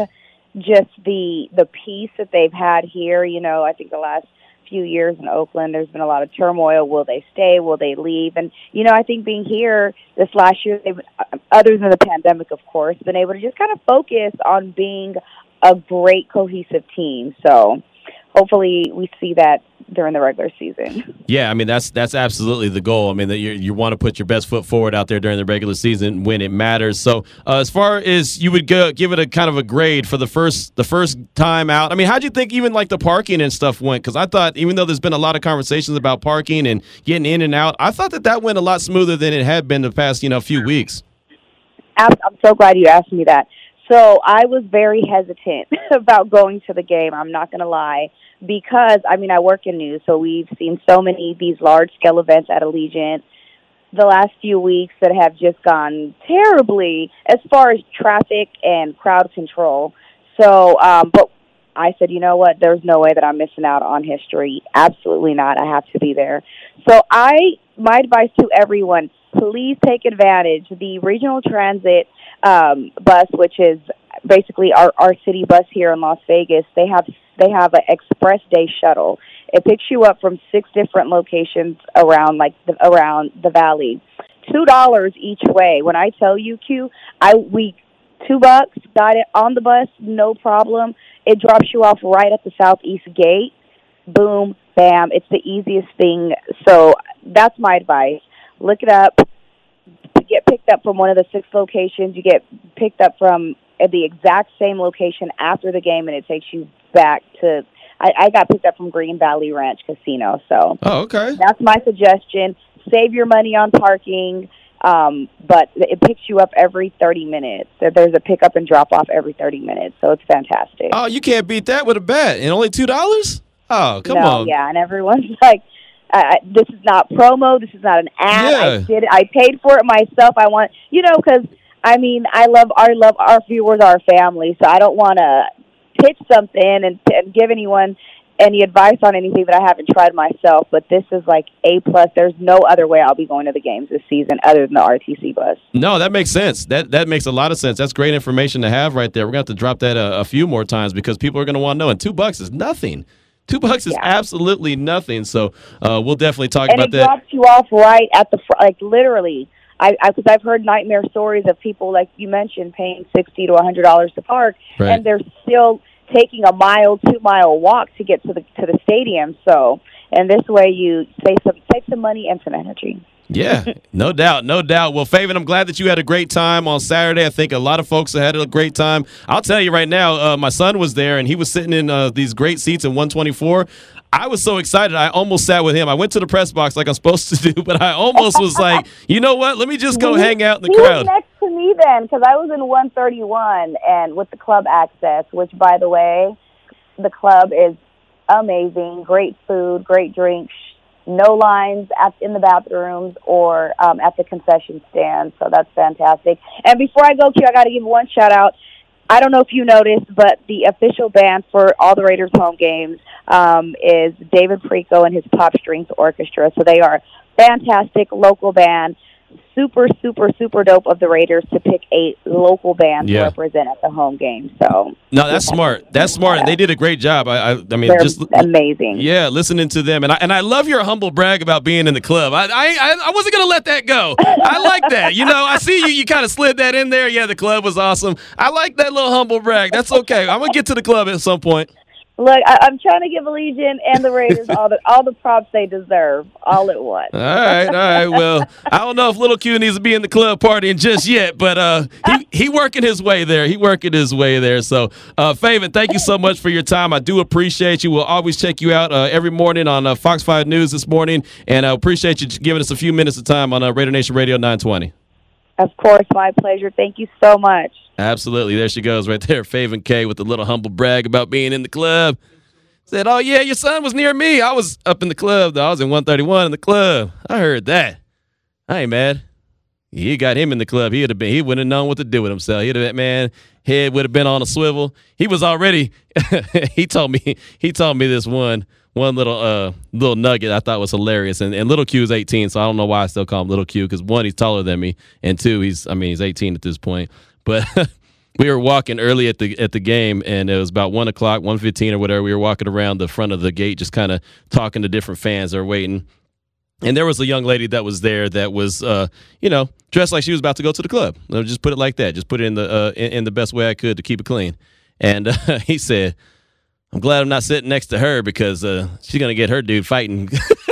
just the the peace that they've had here. You know, I think the last few years in Oakland, there's been a lot of turmoil. Will they stay? Will they leave? And you know, I think being here this last year, they've, uh, other than the pandemic, of course, been able to just kind of focus on being a great cohesive team. So hopefully, we see that during the regular season. Yeah, I mean that's that's absolutely the goal. I mean that you you want to put your best foot forward out there during the regular season when it matters. So uh, as far as you would go, give it a kind of a grade for the first the first time out. I mean, how'd you think even like the parking and stuff went? Because I thought even though there's been a lot of conversations about parking and getting in and out, I thought that that went a lot smoother than it had been the past you know few weeks. I'm so glad you asked me that. So I was very hesitant about going to the game. I'm not going to lie, because I mean I work in news, so we've seen so many these large scale events at Allegiant the last few weeks that have just gone terribly as far as traffic and crowd control. So, um, but I said, you know what? There's no way that I'm missing out on history. Absolutely not. I have to be there. So I, my advice to everyone, please take advantage. The regional transit um, bus, which is basically our, our city bus here in Las Vegas, they have they have an express day shuttle. It picks you up from six different locations around like the, around the valley. Two dollars each way. When I tell you, Q, I we two bucks got it on the bus, no problem. It drops you off right at the southeast gate. Boom, bam. It's the easiest thing. So that's my advice. Look it up. Picked up from one of the six locations. You get picked up from at the exact same location after the game, and it takes you back to. I, I got picked up from Green Valley Ranch Casino, so Oh, okay. that's my suggestion. Save your money on parking, um, but it picks you up every 30 minutes. There's a pickup and drop off every 30 minutes, so it's fantastic. Oh, you can't beat that with a bet and only two dollars. Oh, come no, on. yeah, and everyone's like, uh, "This is not promo. This is not an ad. I did. It. I paid for it myself. I want, you know, because I mean, I love our love our viewers, our family. So I don't want to pitch something and, and give anyone any advice on anything that I haven't tried myself. But this is like a plus. There's no other way I'll be going to the games this season other than the RTC bus. No, that makes sense. That that makes a lot of sense. That's great information to have right there. We're gonna have to drop that a, a few more times because people are gonna want to know. And two bucks is nothing. Two bucks is absolutely nothing. So uh, we'll definitely talk and about it that. drops you off right at the front, like literally. I because I've heard nightmare stories of people like you mentioned paying sixty to a hundred dollars to park, Right. and they're still taking a mile, two mile walk to get to the to the stadium. So, and this way you save some save some money and some energy. Yeah, no doubt, no doubt. Well, Faven, I'm glad that you had a great time on Saturday. I think a lot of folks had a great time. I'll tell you right now, uh, my son was there and he was sitting in uh, these great seats in 124. I was so excited, I almost sat with him. I went to the press box like I'm supposed to do, but I almost was like, you know what? Let me just go He- hang out in the he crowd. was next to me then because I was in 131 and with the club access, which by the way, the club is amazing. Great food, great drinks, no lines at in the bathrooms or um, at the concession stand. So that's fantastic. And before I go, Q, I got to give one shout out. I don't know if you noticed, but the official band for all the Raiders home games um, is David Perrico and his Pop Strings Orchestra. So they are fantastic local band. Super, super, super dope of the Raiders to pick a local band Yeah. to represent at the home game. So No, that's smart. That's smart, and they did a great job. I, I, I mean, they're just amazing. Yeah, listening to them, and I and I love your humble brag about being in the club. I I, I- I wasn't gonna let that go. I like that. You know, I see you. You kind of slid that in there. Yeah, the club was awesome. I like that little humble brag. That's okay. I'm gonna get to the club at some point. Look, I, I'm trying to give Allegiant and the Raiders all the all the props they deserve, all at once. All right, all right. Well, I don't know if Little Q needs to be in the club partying just yet, but uh, he he working his way there. He working his way there. So, uh, Faven, thank you so much for your time. I do appreciate you. We'll always check you out uh, every morning on uh, Fox Five News this morning, and I appreciate you giving us a few minutes of time on uh, Raider Nation Radio 920. Of course, my pleasure. Thank you so much. Absolutely. There she goes right there. Faven K with a little humble brag about being in the club. Said, oh, yeah, your son was near me. I was up in the club, though. I was in 131 in the club. I heard that. I ain't mad. He got him in the club. He'd have been, he wouldn't have known what to do with himself. He'd have been, man, head would have been on a swivel. He was already, he told me, he told me this one, one little uh little nugget I thought was hilarious. And, and little Q is 18, so I don't know why I still call him little Q, because one, he's taller than me, and two, he's I mean he's 18 at this point. But we were walking early at the at the game, and it was about one o'clock, one fifteen or whatever. We were walking around the front of the gate, just kind of talking to different fans that are waiting. And there was a young lady that was there that was, uh, you know, dressed like she was about to go to the club. I'll just put it like that. Just put it in the uh, in, in, the best way I could to keep it clean. And uh, he said, "I'm glad I'm not sitting next to her because uh, she's gonna get her dude fighting."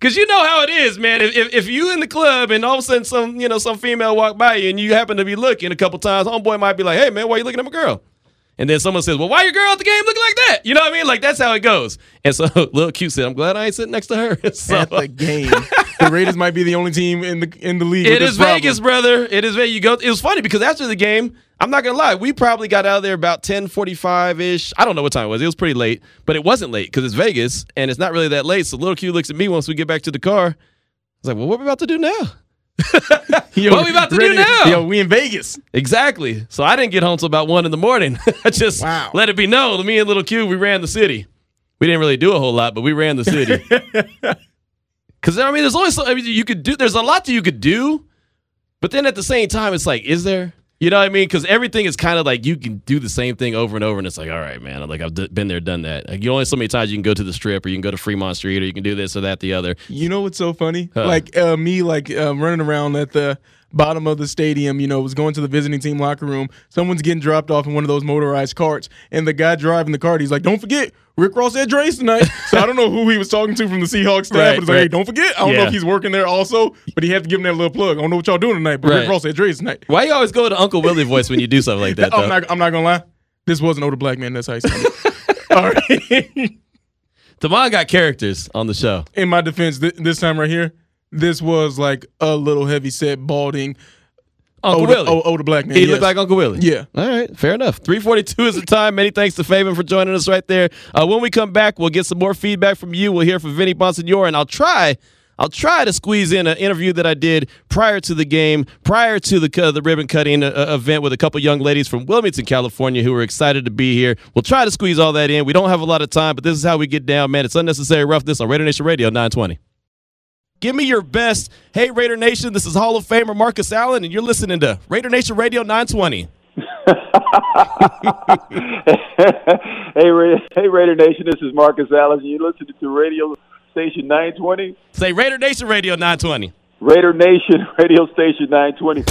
Cause you know how it is, man. If, if, if you in the club and all of a sudden some you know some female walk by you and you happen to be looking a couple times, homeboy might be like, "Hey, man, why you looking at my girl?" And then someone says, "Well, why your girl at the game looking like that?" You know what I mean? Like that's how it goes. And so little Q said, "I'm glad I ain't sitting next to her." So, at the game, the Raiders might be the only team in the in the league. It is Vegas, brother. It is Vegas. You go. It was funny because after the game, I'm not gonna lie, we probably got out of there about 10:45 ish. I don't know what time it was. It was pretty late, but it wasn't late because it's Vegas and it's not really that late. So little Q looks at me once we get back to the car. I was like, "Well, what are we about to do now?" yo, what are we about to ready, do now? Yo, we in Vegas. Exactly. So I didn't get home till about one in the morning. I just wow. let it be known. Me and Little Q, we ran the city. We didn't really do a whole lot, but we ran the city. Because I mean, there's always I mean, you could do. There's a lot that you could do, but then at the same time, it's like, is there? You know what I mean? Because everything is kind of like you can do the same thing over and over, and it's like, all right, man. Like I've d- been there, done that. Like, you only so many times you can go to the strip, or you can go to Fremont Street, or you can do this or that, the other. You know what's so funny? Huh. Like uh, me, like um, running around at the bottom of the stadium, you know, was going to the visiting team locker room. Someone's getting dropped off in one of those motorized carts, and the guy driving the cart, he's like, "Don't forget, Rick Ross had Drai's tonight." so I don't know who he was talking to from the Seahawks staff, right, but he's like, "Hey, don't forget." I don't yeah. know if he's working there also, but he had to give him that little plug. I don't know what y'all doing tonight, but right. Rick Ross had Drai's tonight. Why you always go to Uncle Willie voice when you do something like that? I'm not, I'm not gonna lie. This was an older black man. That's how he All right. Damon got characters on the show. In my defense, th- this time right here, this was like a little heavy set, balding Uncle older, Willie. older black man. He yes. looked like Uncle Willie. Yeah. All right. Fair enough. 342 is the time. Many thanks to Faven for joining us right there. Uh, when we come back, we'll get some more feedback from you. We'll hear from Vinny Bonsignore, and I'll try. I'll try to squeeze in an interview that I did prior to the game, prior to the uh, the ribbon cutting uh, event with a couple young ladies from Wilmington, California, who were excited to be here. We'll try to squeeze all that in. We don't have a lot of time, but this is how we get down, man. It's unnecessary roughness on Raider Nation Radio 920. Give me your best. Hey, Raider Nation, this is Hall of Famer Marcus Allen, and you're listening to Raider Nation Radio 920. hey, Ra- hey, Raider Nation, this is Marcus Allen, and you're listening to Radio Station 920. Say Raider Nation Radio 920. Raider Nation Radio Station 920.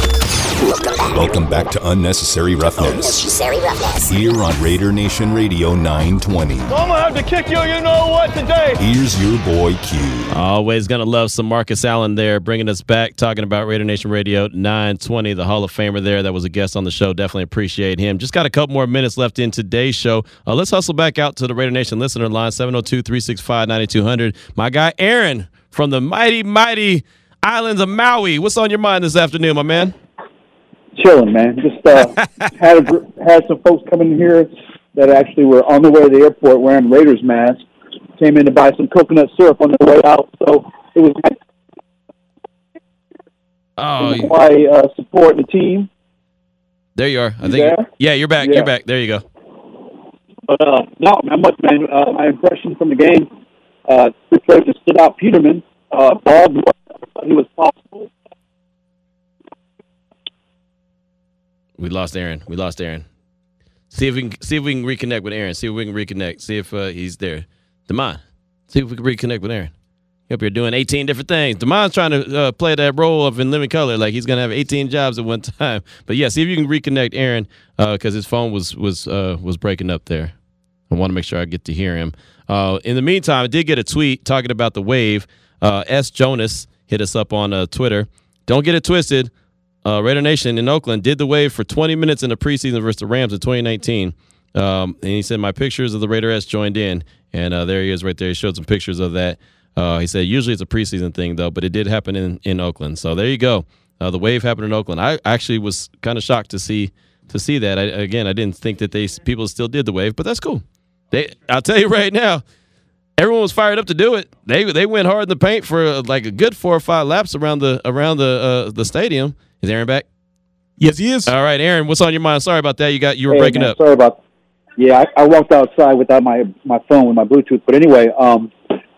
Welcome back to Unnecessary Roughness. Unnecessary Roughness. Here on Raider Nation Radio 920. I'm gonna have to kick you, you know what, today. Here's your boy Q. Always gonna love some Marcus Allen there, bringing us back, talking about Raider Nation Radio 920, the Hall of Famer there that was a guest on the show. Definitely appreciate him. Just got a couple more minutes left in today's show. Uh, let's hustle back out to the Raider Nation listener line 702 365 9200. My guy Aaron from the mighty, mighty islands of Maui. What's on your mind this afternoon, my man? chilling, man. Just uh, had a, had some folks coming here that actually were on the way to the airport wearing Raiders masks. Came in to buy some coconut syrup on their way out, so it was nice. Oh, why uh, support the team? There you are. I you think. There? Yeah, you're back. Yeah. You're back. There you go. But uh, no, not much, man. Uh, my impression from the game, uh, the player just stood out. Peterman, uh, ball, he was possible. We lost Aaron. We lost Aaron. See if we can see if we can reconnect with Aaron. See if we can reconnect. See if uh, he's there. Demond, see if we can reconnect with Aaron. Yep, you're doing 18 different things. Damon's trying to uh, play that role of in living color, like he's gonna have 18 jobs at one time. But yeah, see if you can reconnect Aaron because uh, his phone was was uh, was breaking up there. I want to make sure I get to hear him. Uh, in the meantime, I did get a tweet talking about the wave. Uh, S. Jonas hit us up on uh, Twitter. Don't get it twisted. Raider Nation in Oakland did the wave for 20 minutes in the preseason versus the Rams in 2019. Um, and he said my pictures of the Raider S joined in, and there he is right there. He showed some pictures of that. Uh, he said usually it's a preseason thing though, but it did happen in in Oakland. So there you go. Uh, the wave happened in Oakland. I actually was kind of shocked to see to see that. I, again, I didn't think that they people still did the wave, but that's cool. They, I'll tell you right now, everyone was fired up to do it. They they went hard in the paint for uh, like a good four or five laps around the around the uh, the stadium. Is Aaron back? Yes, he is. All right, Aaron, what's on your mind? Sorry about that. You got you were hey, breaking man, up. Sorry about. Yeah, I, I walked outside without my my phone with my Bluetooth. But anyway, um,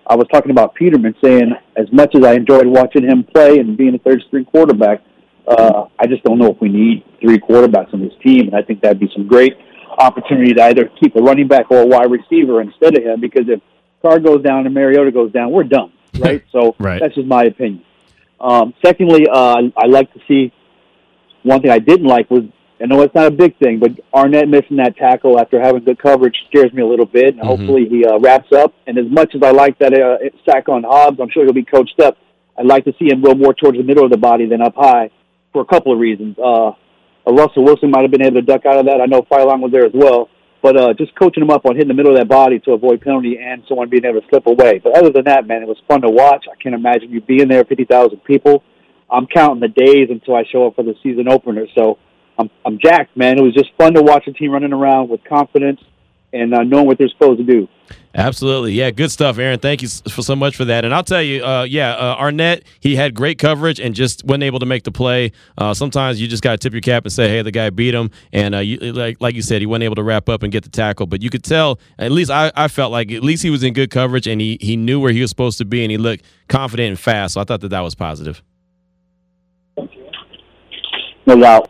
I was talking about Peterman saying as much as I enjoyed watching him play and being a third string quarterback, uh, I just don't know if we need three quarterbacks on this team. And I think that'd be some great opportunity to either keep a running back or a wide receiver instead of him. Because if Carr goes down and Mariota goes down, we're done, right? So right. that's just my opinion. Um, secondly, uh, I like to see one thing I didn't like was I know it's not a big thing, but Arnette missing that tackle after having good coverage scares me a little bit. And Mm-hmm. hopefully he uh, wraps up. And as much as I like that uh, sack on Hobbs, I'm sure he'll be coached up. I'd like to see him go more towards the middle of the body than up high for a couple of reasons. Uh, uh, Russell Wilson might have been able to duck out of that. I know Phylon was there as well. But uh, just coaching him up on hitting the middle of that body to avoid penalty and someone being able to slip away. But other than that, man, it was fun to watch. I can't imagine you being there, 50,000 people. I'm counting the days until I show up for the season opener. So I'm I'm jacked, man. It was just fun to watch the team running around with confidence and uh, knowing what they're supposed to do. Absolutely, yeah, good stuff, Aaron. Thank you for so much for that. And I'll tell you, uh, yeah, uh, Arnette, he had great coverage and just wasn't able to make the play. Uh, sometimes you just got to tip your cap and say, "Hey, the guy beat him," and uh, you, like like you said, he wasn't able to wrap up and get the tackle. But you could tell, at least I, I felt like at least he was in good coverage and he he knew where he was supposed to be and he looked confident and fast. So I thought that that was positive. No doubt.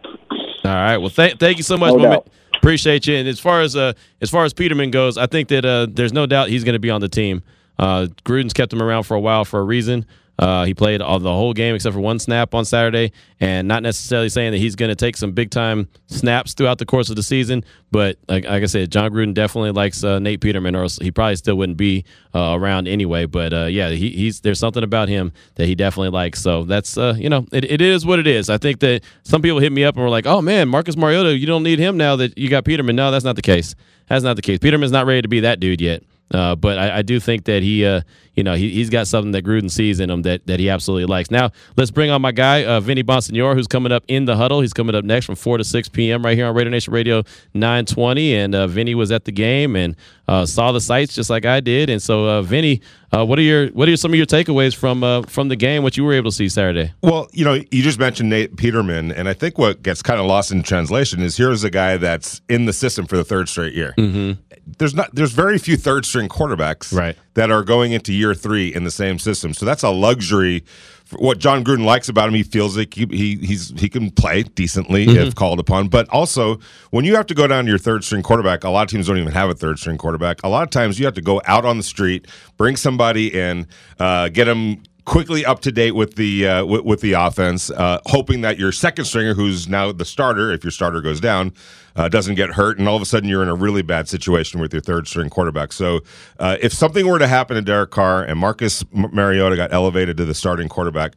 All right. Well, th- thank you so much. No my man. doubt. Appreciate you. And as far as uh, as far as Peterman goes, I think that uh, there's no doubt he's going to be on the team. Uh, Gruden's kept him around for a while for a reason. Uh, he played all the whole game except for one snap on Saturday, and not necessarily saying that he's going to take some big time snaps throughout the course of the season. But like, like I said, John Gruden definitely likes uh, Nate Peterman, or he probably still wouldn't be uh, around anyway. But uh, yeah, he, he's there's something about him that he definitely likes. So that's uh, you know it, it is what it is. I think that some people hit me up and were like, "Oh man, Marcus Mariota, you don't need him now that you got Peterman." No, that's not the case. That's not the case. Peterman's not ready to be that dude yet. Uh, but I, I do think that he, uh, you know, he, he's got something that Gruden sees in him that, that he absolutely likes. Now, let's bring on my guy, uh, Vinny Bonsignore, who's coming up in the huddle. He's coming up next from 4 to 6 p.m. right here on Raider Nation Radio 920. And uh, Vinny was at the game and uh, saw the sights just like I did. And so, uh, Vinny, uh, what are your what are some of your takeaways from uh, from the game? What you were able to see Saturday? Well, you know, you just mentioned Nate Peterman, and I think what gets kind of lost in translation is here's a guy that's in the system for the third straight year. Mm-hmm. There's not there's very few third string quarterbacks Right. that are going into year three in the same system. So that's a luxury. What John Gruden likes about him, he feels like he, he he's he can play decently Mhm. if called upon. But also, when you have to go down to your third string quarterback, a lot of teams don't even have a third string quarterback. A lot of times, you have to go out on the street, bring somebody in, uh, get them quickly up to date with the uh, with, with the offense, uh, hoping that your second stringer, who's now the starter, if your starter goes down, uh, doesn't get hurt, and all of a sudden you're in a really bad situation with your third string quarterback. So, uh, if something were to happen to Derek Carr and Marcus Mariota got elevated to the starting quarterback.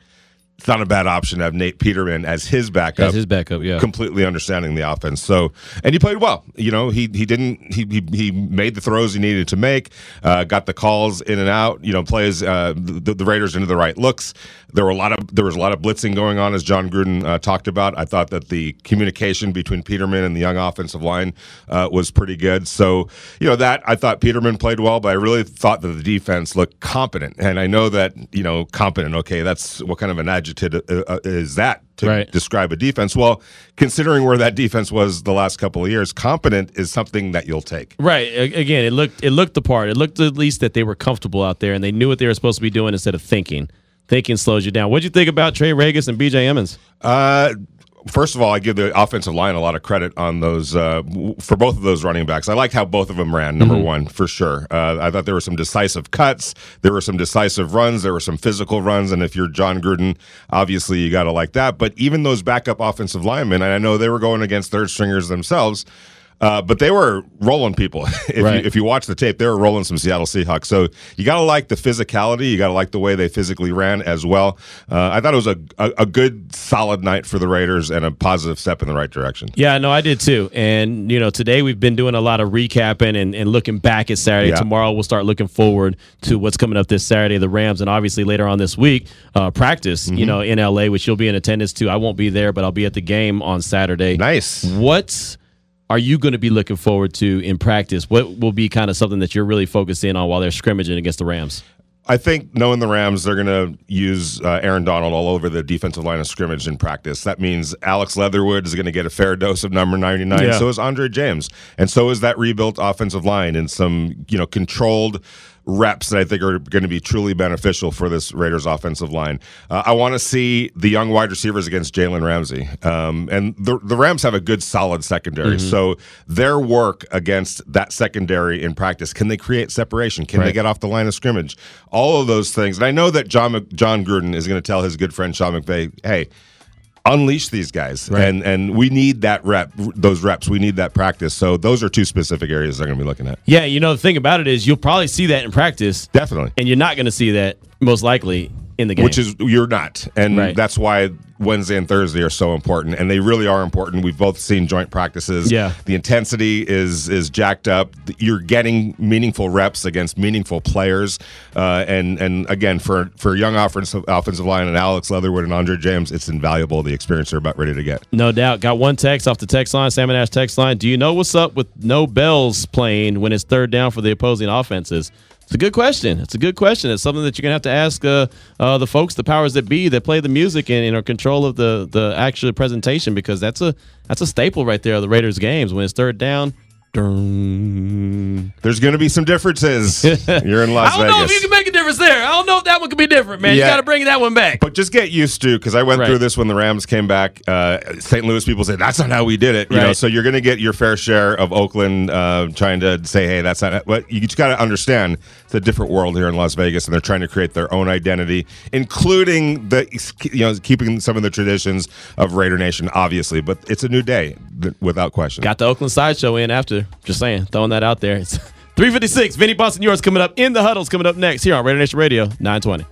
It's not a bad option to have Nate Peterman as his backup. As his backup, yeah. Completely understanding the offense. So, and he played well. You know, he he didn't he he, he made the throws he needed to make. Uh, got the calls in and out. You know, plays uh, the, the Raiders into the right looks. There were a lot of there was a lot of blitzing going on as John Gruden uh, talked about. I thought that the communication between Peterman and the young offensive line uh, was pretty good. So, you know, that I thought Peterman played well, but I really thought that the defense looked competent. And I know that you know competent. Okay, that's what kind of an adjective uh, uh, is that to Right. describe a defense? Well, considering where that defense was the last couple of years, competent is something that you'll take. Right. Again, it looked it looked the part. It looked at least that they were comfortable out there and they knew what they were supposed to be doing instead of thinking. Thinking slows you down. What'd you think about Trey Ragas and BJ Emmons? Uh, First of all, I give the offensive line a lot of credit on those uh, for both of those running backs. I liked how both of them ran. Number Mhm. one, for sure. Uh, I thought there were some decisive cuts. There were some decisive runs. There were some physical runs. And if you're John Gruden, obviously you got to like that. But even those backup offensive linemen, and I know they were going against third stringers themselves. Uh, but they were rolling people. if, Right. you, if you watch the tape, they were rolling some Seattle Seahawks. So you got to like the physicality. You got to like the way they physically ran as well. Uh, I thought it was a, a, a good, solid night for the Raiders and a positive step in the right direction. Yeah, no, I did too. And, you know, today we've been doing a lot of recapping and, and looking back at Saturday. Yeah. Tomorrow we'll start looking forward to what's coming up this Saturday, the Rams, and obviously later on this week, uh, practice, you Mhm. know, in LA, which you'll be in attendance to. I won't be there, but I'll be at the game on Saturday. Nice. What are you going to be looking forward to in practice? What will be kind of something that you're really focused in on while they're scrimmaging against the Rams? I think knowing the Rams, they're going to use uh, Aaron Donald all over the defensive line of scrimmage in practice. That means Alex Leatherwood is going to get a fair dose of number 99. Yeah. So is Andre James. And so is that rebuilt offensive line and some, you know, controlled reps that I think are going to be truly beneficial for this Raiders offensive line. Uh, I want to see the young wide receivers against Jalen Ramsey. Um, and the, the Rams have a good, solid secondary. Mhm. So their work against that secondary in practice, can they create separation? Can they get off the line of scrimmage? All of those things. And I know that John, John Gruden is going to tell his good friend Sean McVay, hey, unleash these guys Right. and and we need that rep those reps we need that practice so those are two specific areas they're going to be looking at Yeah, you know, the thing about it is you'll probably see that in practice. Definitely. And you're not going to see that most likely in the game. which is you're not and Right. that's why wednesday and thursday are so important and they really are important we've both seen joint practices Yeah. the intensity is is jacked up you're getting meaningful reps against meaningful players uh, and and again for for young offensive offensive line and alex leatherwood and andre james it's invaluable the experience they're about ready to get No doubt. Got one text off the text line, Salmon Ash text line. Do you know what's up with no bells playing when it's third down for the opposing offenses? It's a good question. It's a good question. It's something that you're gonna have to ask uh, uh, the folks, the powers that be, that play the music and, and are control of the the actual presentation because that's a that's a staple right there of the Raiders games when it's third down. Dun. there's going to be some differences you're in las Vegas. I don't vegas know if you can make a difference there. I don't know if that one could be different, man. You got to bring that one back. But just get used to because I went Right. through this when the Rams came back. Uh, St. Louis people say that's not how we did it. You know, so you're going to get your fair share of Oakland uh, trying to say, "Hey, that's not." What you just got to understand, it's a different world here in Las Vegas, and they're trying to create their own identity, including the you know keeping some of the traditions of Raider Nation, obviously. But it's a new day, th- without question. Got the Oakland sideshow in after. Just saying, throwing that out there. It's 356. Vinny Bonsignore coming up in the huddles coming up next here on Raider Nation Radio 920.